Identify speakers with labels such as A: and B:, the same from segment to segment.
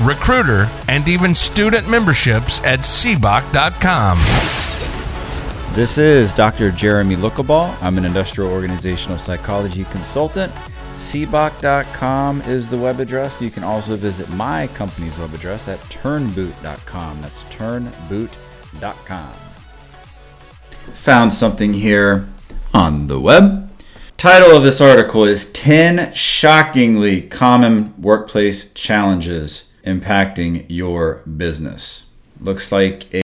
A: recruiter, and even student memberships at seboc.com.
B: This is Dr. Jeremy Lookaball. I'm an industrial organizational psychology consultant. Seboc.com is the web address. You can also visit my company's web address at turnboot.com. That's turnboot.com. Found something here on the web. Title of this article is 10 Shockingly Common Workplace Challenges Impacting Your Business. Looks like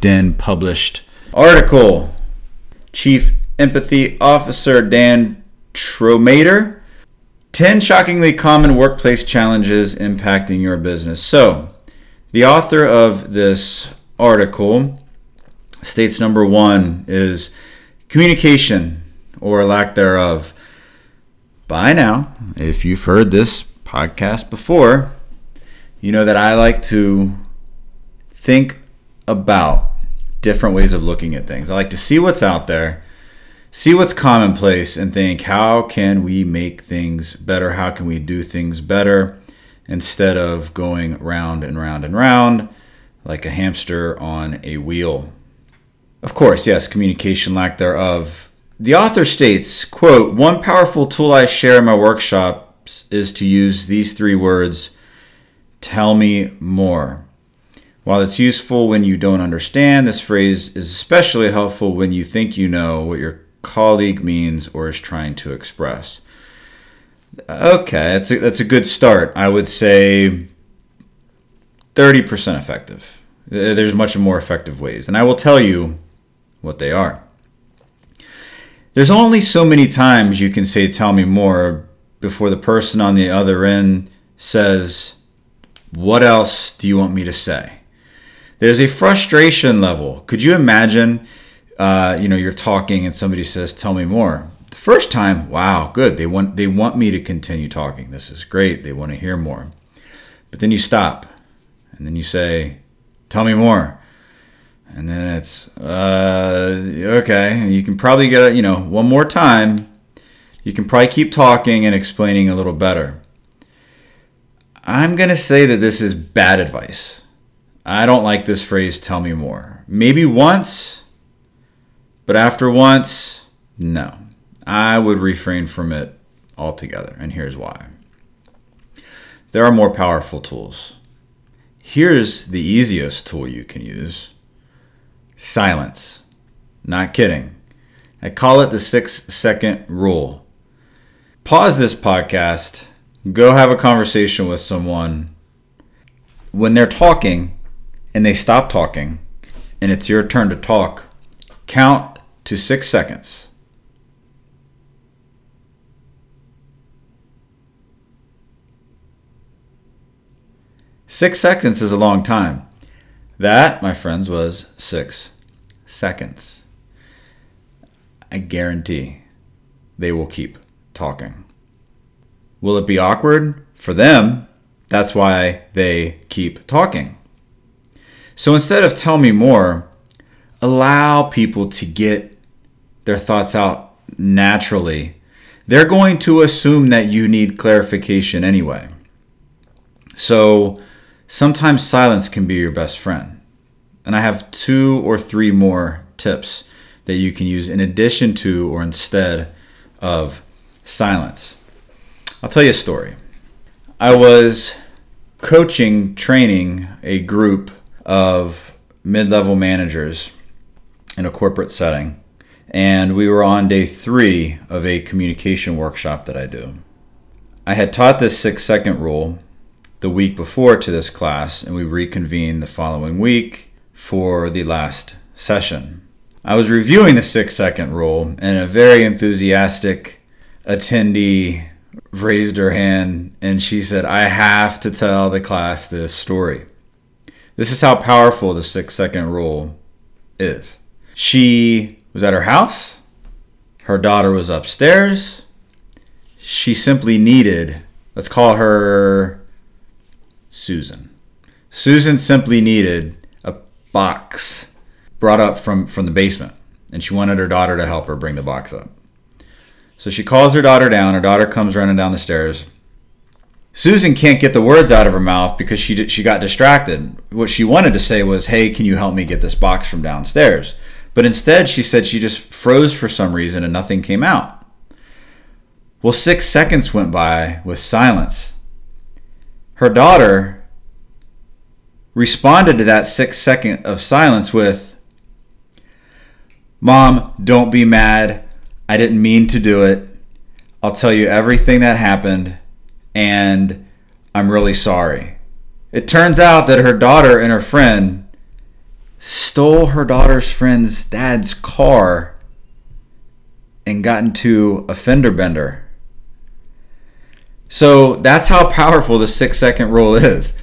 B: LinkedIn published article. Chief Empathy Officer Dan Tromater 10 shockingly common workplace challenges impacting your business. So, the author of this article states number one is communication or lack thereof. By now, if you've heard this podcast before, you know that I like to think about different ways of looking at things. I like to see what's out there, see what's commonplace, and think, how can we make things better? How can we do things better instead of going round and round and round like a hamster on a wheel? Of course, yes, communication lack thereof. The author states, quote, one powerful tool I share in my workshops is to use these three words, tell me more. While it's useful when you don't understand, this phrase is especially helpful when you think you know what your colleague means or is trying to express. Okay, that's a, that's a good start. I would say 30% effective. There's much more effective ways, and I will tell you what they are. There's only so many times you can say, Tell me more, before the person on the other end says, What else do you want me to say? There's a frustration level. Could you imagine, uh, you know, you're talking and somebody says, "Tell me more." The first time, wow, good. They want they want me to continue talking. This is great. They want to hear more. But then you stop, and then you say, "Tell me more." And then it's uh, okay. You can probably get you know one more time. You can probably keep talking and explaining a little better. I'm gonna say that this is bad advice I don't like this phrase, tell me more. Maybe once, but after once, no. I would refrain from it altogether, and here's why. There are more powerful tools. Here's the easiest tool you can use silence. Not kidding. I call it the six second rule. Pause this podcast, go have a conversation with someone. When they're talking, and they stop talking and it's your turn to talk, count to six seconds. Six seconds is a long time. That, my friends, was six seconds. I guarantee they will keep talking. Will it be awkward? For them, that's why they keep talking. So instead of tell me more, allow people to get their thoughts out naturally. they're going to assume that you need clarification anyway. So sometimes silence can be your best friend. And I have two or three more tips that you can use in addition to or instead of silence. I'll tell you a story. I was coaching, training a group of mid level managers in a corporate setting. And we were on day three of a communication workshop that I do. I had taught this six second rule the week before to this class, and we reconvened the following week for the last session. I was reviewing the six second rule, and a very enthusiastic attendee raised her hand and she said, I have to tell the class this story. This is how powerful the six second rule is. She was at her house, her daughter was upstairs. She simply needed, let's call her Susan. Susan simply needed a box brought up from, from the basement, and she wanted her daughter to help her bring the box up. So she calls her daughter down. Her daughter comes running down the stairs. Susan can't get the words out of her mouth because she she got distracted. What she wanted to say was, "Hey, can you help me get this box from downstairs?" But instead, she said she just froze for some reason and nothing came out. Well, 6 seconds went by with silence. Her daughter responded to that 6 second of silence with, "Mom, don't be mad. I didn't mean to do it. I'll tell you everything that happened, and I'm really sorry. It turns out that her daughter and her friend stole her daughter's friend's dad's car and got into a fender bender. So that's how powerful the six second rule is.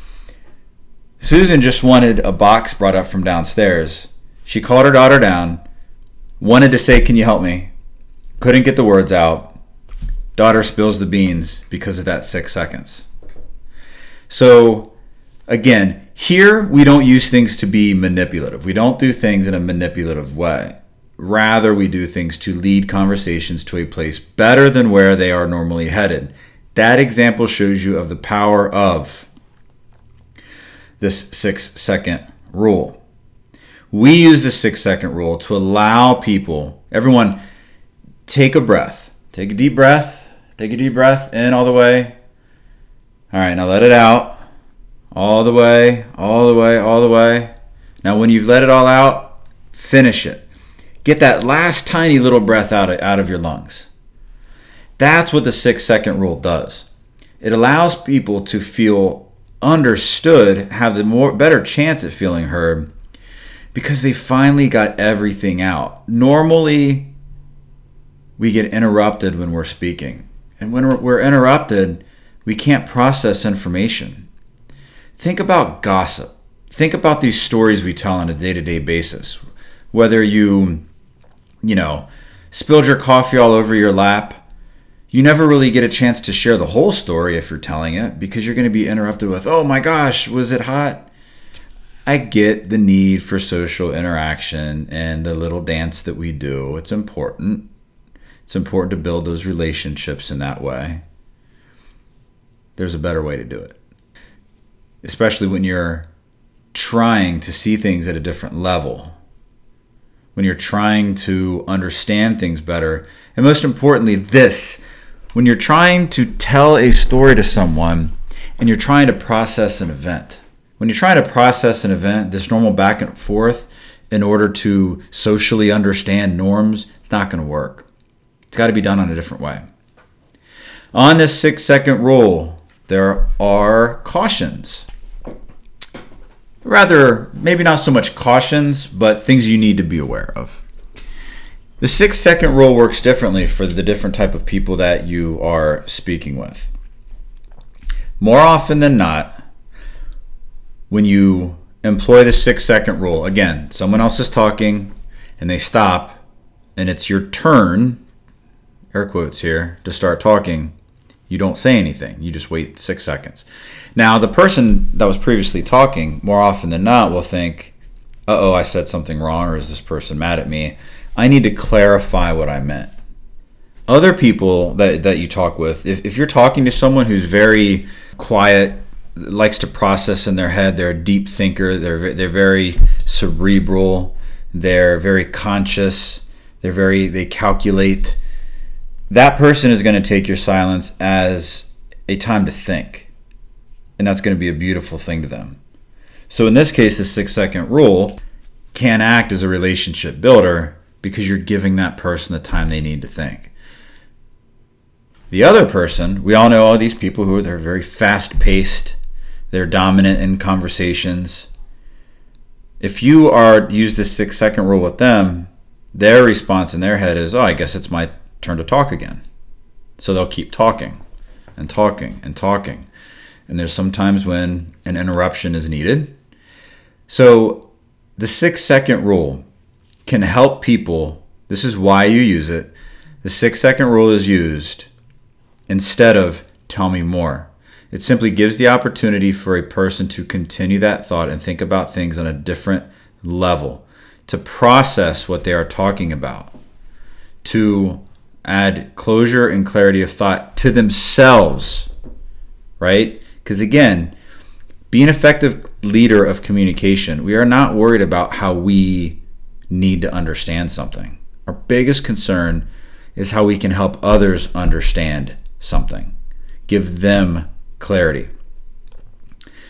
B: Susan just wanted a box brought up from downstairs. She called her daughter down, wanted to say, Can you help me? Couldn't get the words out. Daughter spills the beans because of that six seconds. So, again, here we don't use things to be manipulative. We don't do things in a manipulative way. Rather, we do things to lead conversations to a place better than where they are normally headed. That example shows you of the power of this six second rule. We use the six second rule to allow people, everyone, take a breath. Take a deep breath. Take a deep breath in all the way. All right, now let it out. All the way, all the way, all the way. Now, when you've let it all out, finish it. Get that last tiny little breath out of, out of your lungs. That's what the six second rule does. It allows people to feel understood, have the more better chance at feeling heard because they finally got everything out. Normally, we get interrupted when we're speaking. And when we're interrupted, we can't process information. Think about gossip. Think about these stories we tell on a day to day basis. Whether you, you know, spilled your coffee all over your lap, you never really get a chance to share the whole story if you're telling it because you're going to be interrupted with, oh my gosh, was it hot? I get the need for social interaction and the little dance that we do. It's important. It's important to build those relationships in that way. There's a better way to do it, especially when you're trying to see things at a different level, when you're trying to understand things better, and most importantly, this when you're trying to tell a story to someone and you're trying to process an event. When you're trying to process an event, this normal back and forth in order to socially understand norms, it's not going to work. It's got to be done on a different way. On this six second rule, there are cautions. Rather, maybe not so much cautions, but things you need to be aware of. The six second rule works differently for the different type of people that you are speaking with. More often than not, when you employ the six second rule, again, someone else is talking and they stop, and it's your turn air quotes here, to start talking, you don't say anything. You just wait six seconds. Now, the person that was previously talking, more often than not, will think, uh oh, I said something wrong, or is this person mad at me? I need to clarify what I meant. other people that, that you talk with, if, if you're talking to someone who's very quiet, likes to process in their head, they're a deep thinker, they're, they're very cerebral, they're very conscious, they're very, they calculate. That person is going to take your silence as a time to think. And that's going to be a beautiful thing to them. So in this case, the six second rule can act as a relationship builder because you're giving that person the time they need to think. The other person, we all know all these people who are they're very fast paced, they're dominant in conversations. If you are use this six second rule with them, their response in their head is, "Oh, I guess it's my turn to talk again." So they'll keep talking and talking and talking. And there's sometimes when an interruption is needed. So the six second rule can help people. This is why you use it. The six second rule is used instead of tell me more. It simply gives the opportunity for a person to continue that thought and think about things on a different level, to process what they are talking about, to add closure and clarity of thought to themselves, right? Because again, be an effective leader of communication. We are not worried about how we need to understand something. Our biggest concern is how we can help others understand something, give them clarity.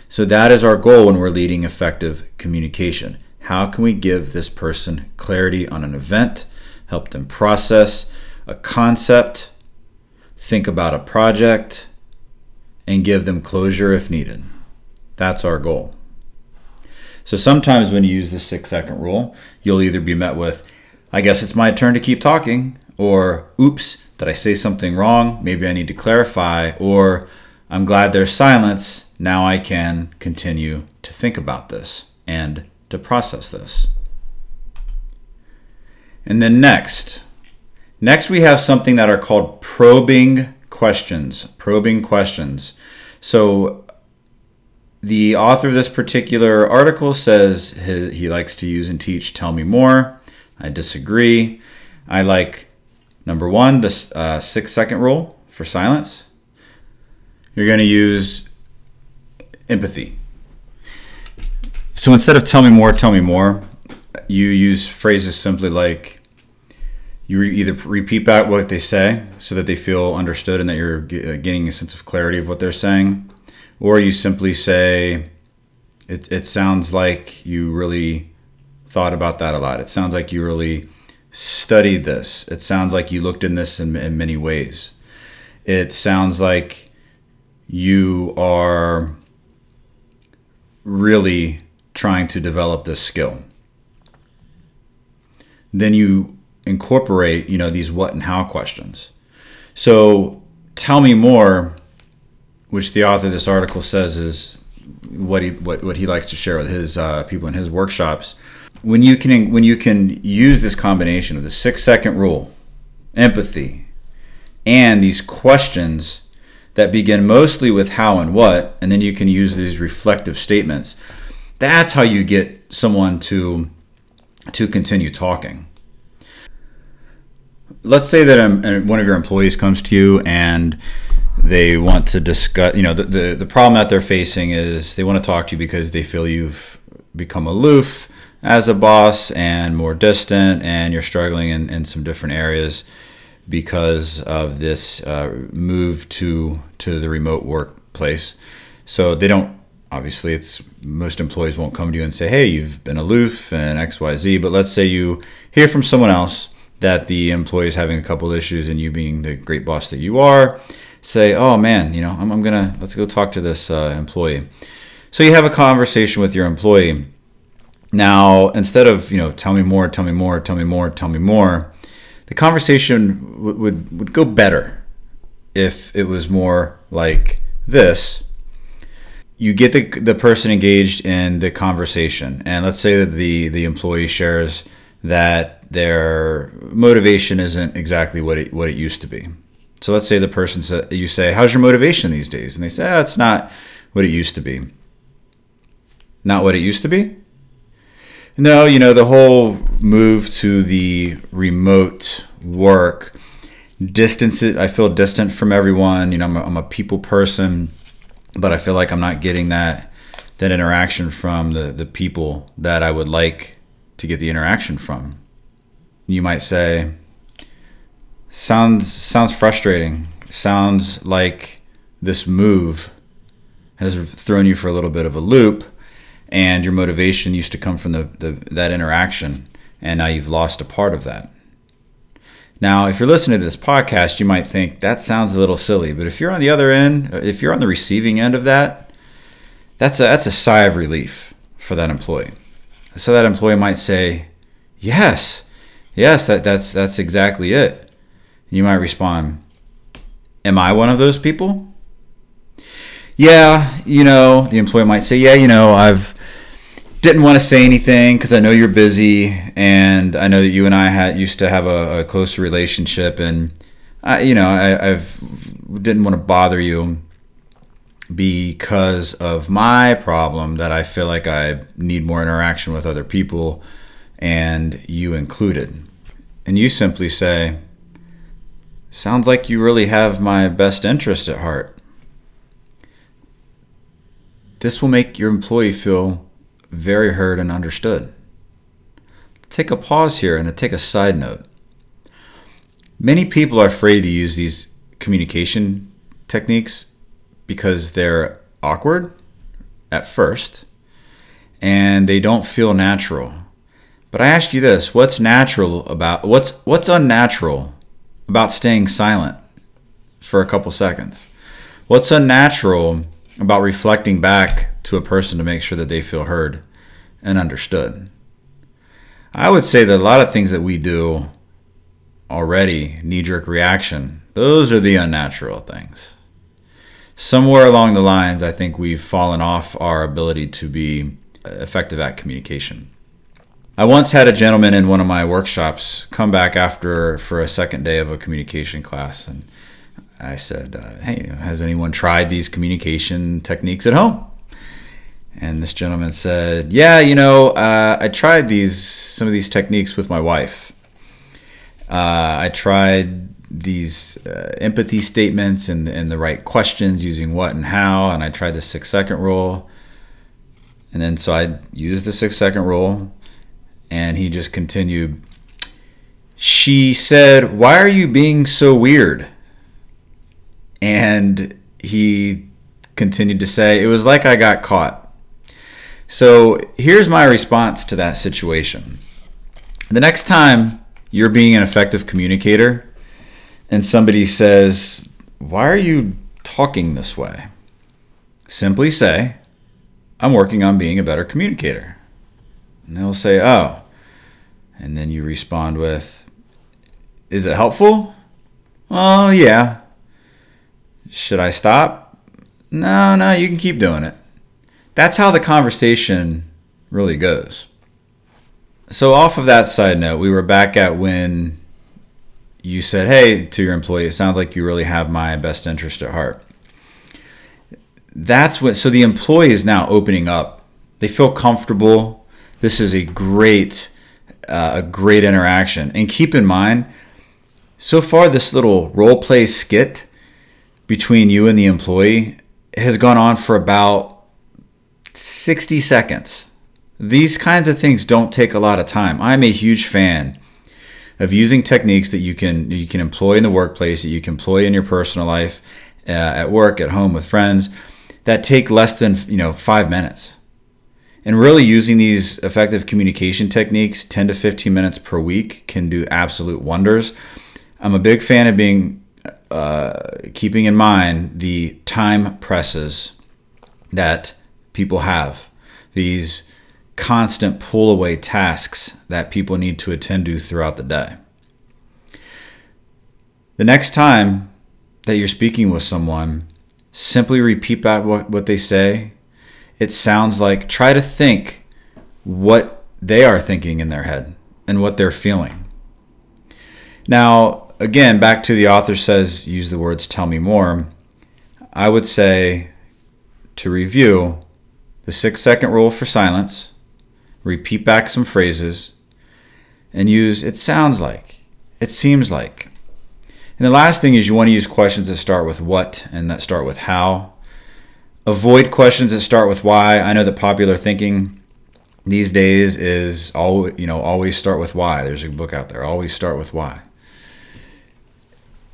B: So that is our goal when we're leading effective communication. How can we give this person clarity on an event, help them process a concept, think about a project, and give them closure if needed? That's our goal. So sometimes when you use the six second rule, you'll either be met with, I guess it's my turn to keep talking, or oops, did I say something wrong? Maybe I need to clarify. Or I'm glad there's silence. Now I can continue to think about this and to process this. And then next, next we have something that are called probing questions. Probing questions. So the author of this particular article says he, likes to use and teach tell me more. I disagree. I like Number one, the uh, six second rule for silence. You're going to use empathy. So instead of tell me more, tell me more, you use phrases simply like you either repeat back what they say so that they feel understood and that you're uh, getting a sense of clarity of what they're saying, or you simply say, it, it sounds like you really thought about that a lot. It sounds like you really studied this. It sounds like you looked in this in, in many ways. It sounds like you are really trying to develop this skill. Then you incorporate, you know, these what and how questions. So tell me more, which the author of this article says is what he what, what he likes to share with his uh, people in his workshops when you can when you can use this combination of the six second rule, empathy, and these questions that begin mostly with how and what, and then you can use these reflective statements. That's how you get someone to to continue talking. Let's say that um, one of your employees comes to you and they want to discuss. You know, the, the the problem that they're facing is they want to talk to you because they feel you've become aloof as a boss and more distant, and you're struggling in, in some different areas because of this uh, move to to the remote workplace. So they don't obviously it's most employees won't come to you and say, "Hey, you've been aloof and xyz But let's say you hear from someone else that the employee is having a couple issues, and you being the great boss that you are, say, "Oh man, you know, I'm, I'm gonna let's go talk to this uh, employee." So you have a conversation with your employee now, instead of, you know, tell me more, tell me more, tell me more, tell me more, the conversation w- would, would go better if it was more like this. You get the, the person engaged in the conversation. And let's say that the, the employee shares that their motivation isn't exactly what it, what it used to be. So let's say the person said, you say, how's your motivation these days? And they say, oh, it's not what it used to be. Not what it used to be? No, you know, the whole move to the remote work distance it. I feel distant from everyone. You know, I'm a, I'm a people person, but I feel like I'm not getting that that interaction from the the people that I would like to get the interaction from. You might say, sounds sounds frustrating. Sounds like this move has thrown you for a little bit of a loop, and your motivation used to come from the, the that interaction, and now you've lost a part of that. Now, if you're listening to this podcast, you might think that sounds a little silly, but if you're on the other end, if you're on the receiving end of that, that's a, that's a sigh of relief for that employee. So that employee might say, "Yes, yes, that, that's that's exactly it." You might respond, "Am I one of those people?" Yeah, you know, the employee might say, "Yeah, you know, I've didn't want to say anything because I know you're busy, and I know that you and I had used to have a, a closer relationship, and I, you know, I, I've didn't want to bother you because of my problem that I feel like I need more interaction with other people, and you included, and you simply say, "Sounds like you really have my best interest at heart." This will make your employee feel very heard and understood. Take a pause here and take a side note. Many people are afraid to use these communication techniques because they're awkward at first and they don't feel natural. But I ask you this, what's natural about what's what's unnatural about staying silent for a couple seconds? What's unnatural about reflecting back to a person to make sure that they feel heard and understood. I would say that a lot of things that we do already, knee jerk reaction, those are the unnatural things. Somewhere along the lines, I think we've fallen off our ability to be effective at communication. I once had a gentleman in one of my workshops come back after for a second day of a communication class, and I said, uh, Hey, has anyone tried these communication techniques at home? And this gentleman said, Yeah, you know, uh, I tried these some of these techniques with my wife. Uh, I tried these uh, empathy statements and, and the right questions using what and how, and I tried the six second rule. And then so I used the six second rule, and he just continued. She said, Why are you being so weird? And he continued to say, It was like I got caught. So here's my response to that situation. The next time you're being an effective communicator and somebody says, Why are you talking this way? Simply say, I'm working on being a better communicator. And they'll say, Oh. And then you respond with, Is it helpful? Oh, yeah. Should I stop? No, no, you can keep doing it. That's how the conversation really goes. So, off of that side note, we were back at when you said, Hey, to your employee, it sounds like you really have my best interest at heart. That's what, so the employee is now opening up. They feel comfortable. This is a great, uh, a great interaction. And keep in mind, so far, this little role play skit between you and the employee has gone on for about 60 seconds. These kinds of things don't take a lot of time. I'm a huge fan of using techniques that you can you can employ in the workplace, that you can employ in your personal life, uh, at work, at home with friends, that take less than you know five minutes. And really using these effective communication techniques, 10 to 15 minutes per week, can do absolute wonders. I'm a big fan of being uh, keeping in mind the time presses that people have, these constant pull away tasks that people need to attend to throughout the day. The next time that you're speaking with someone, simply repeat back what, what they say. It sounds like try to think what they are thinking in their head and what they're feeling. Now, again, back to the author says, use the words tell me more. I would say to review the six second rule for silence, repeat back some phrases, and use it sounds like, it seems like. And the last thing is you want to use questions that start with what and that start with how. Avoid questions that start with why. I know that popular thinking these days is all you know always start with why. There's a book out there. Always start with why.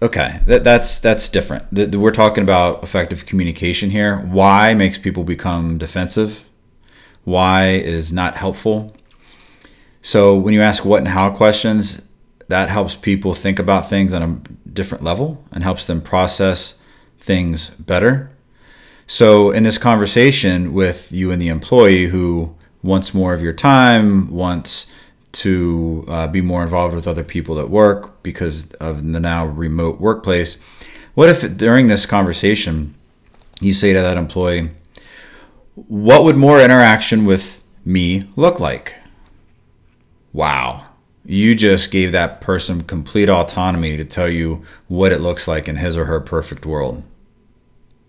B: Okay, that, that's that's different. The, the, we're talking about effective communication here. Why makes people become defensive. Why is not helpful. So when you ask what and how questions, that helps people think about things on a different level and helps them process things better. So, in this conversation with you and the employee who wants more of your time, wants to uh, be more involved with other people at work because of the now remote workplace, what if during this conversation you say to that employee, What would more interaction with me look like? Wow you just gave that person complete autonomy to tell you what it looks like in his or her perfect world.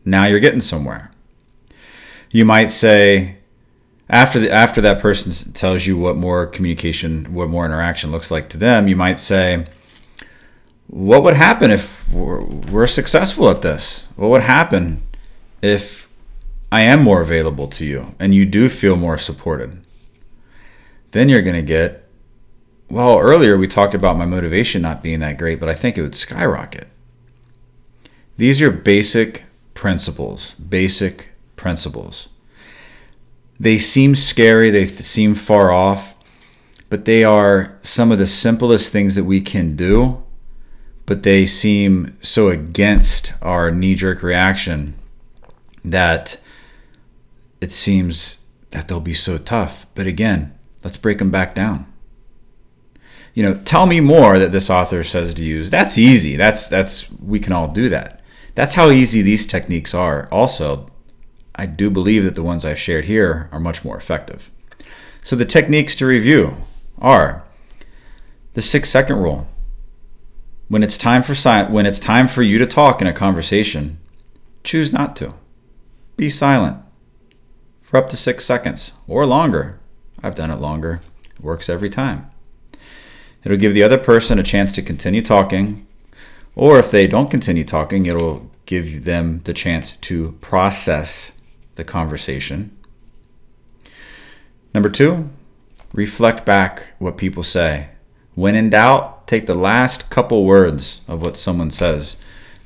B: Now you're getting somewhere. You might say, after the, after that person tells you what more communication, what more interaction looks like to them, you might say, "What would happen if we're, we're successful at this? What would happen if I am more available to you and you do feel more supported?" Then you're going to get well, earlier we talked about my motivation not being that great, but I think it would skyrocket. These are basic principles, basic principles. They seem scary, they seem far off, but they are some of the simplest things that we can do, but they seem so against our knee jerk reaction that it seems that they'll be so tough. But again, let's break them back down you know, tell me more that this author says to use. That's easy. That's that's we can all do that. That's how easy these techniques are. Also, I do believe that the ones I've shared here are much more effective. So the techniques to review are the 6 second rule. When it's time for si- when it's time for you to talk in a conversation, choose not to. Be silent for up to 6 seconds or longer. I've done it longer. It works every time. It'll give the other person a chance to continue talking, or if they don't continue talking, it'll give them the chance to process the conversation. Number two, reflect back what people say. When in doubt, take the last couple words of what someone says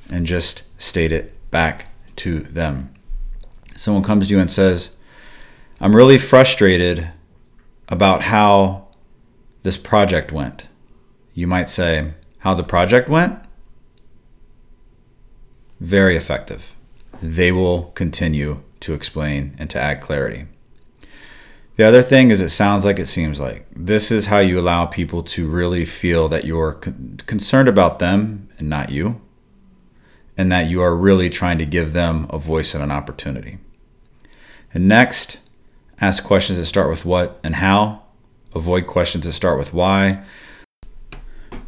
B: and just state it back to them. Someone comes to you and says, I'm really frustrated about how this project went. You might say, How the project went? Very effective. They will continue to explain and to add clarity. The other thing is, it sounds like it seems like. This is how you allow people to really feel that you're con- concerned about them and not you, and that you are really trying to give them a voice and an opportunity. And next, ask questions that start with what and how. Avoid questions that start with why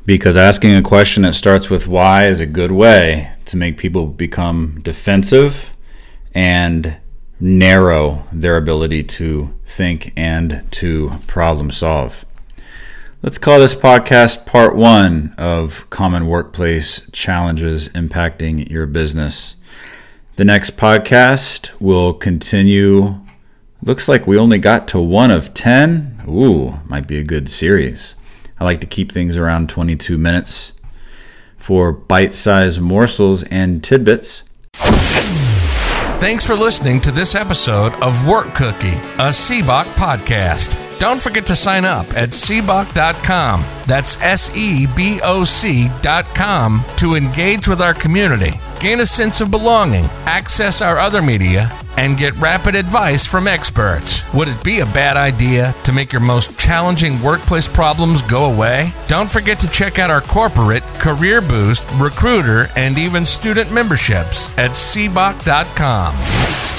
B: because asking a question that starts with why is a good way to make people become defensive and narrow their ability to think and to problem solve. Let's call this podcast part one of common workplace challenges impacting your business. The next podcast will continue. Looks like we only got to one of 10. Ooh, might be a good series. I like to keep things around 22 minutes for bite sized morsels and tidbits.
A: Thanks for listening to this episode of Work Cookie, a Seboc podcast. Don't forget to sign up at seboc.com. That's S E B O C.com to engage with our community, gain a sense of belonging, access our other media, and get rapid advice from experts. Would it be a bad idea to make your most challenging workplace problems go away? Don't forget to check out our corporate, career boost, recruiter, and even student memberships at seboc.com.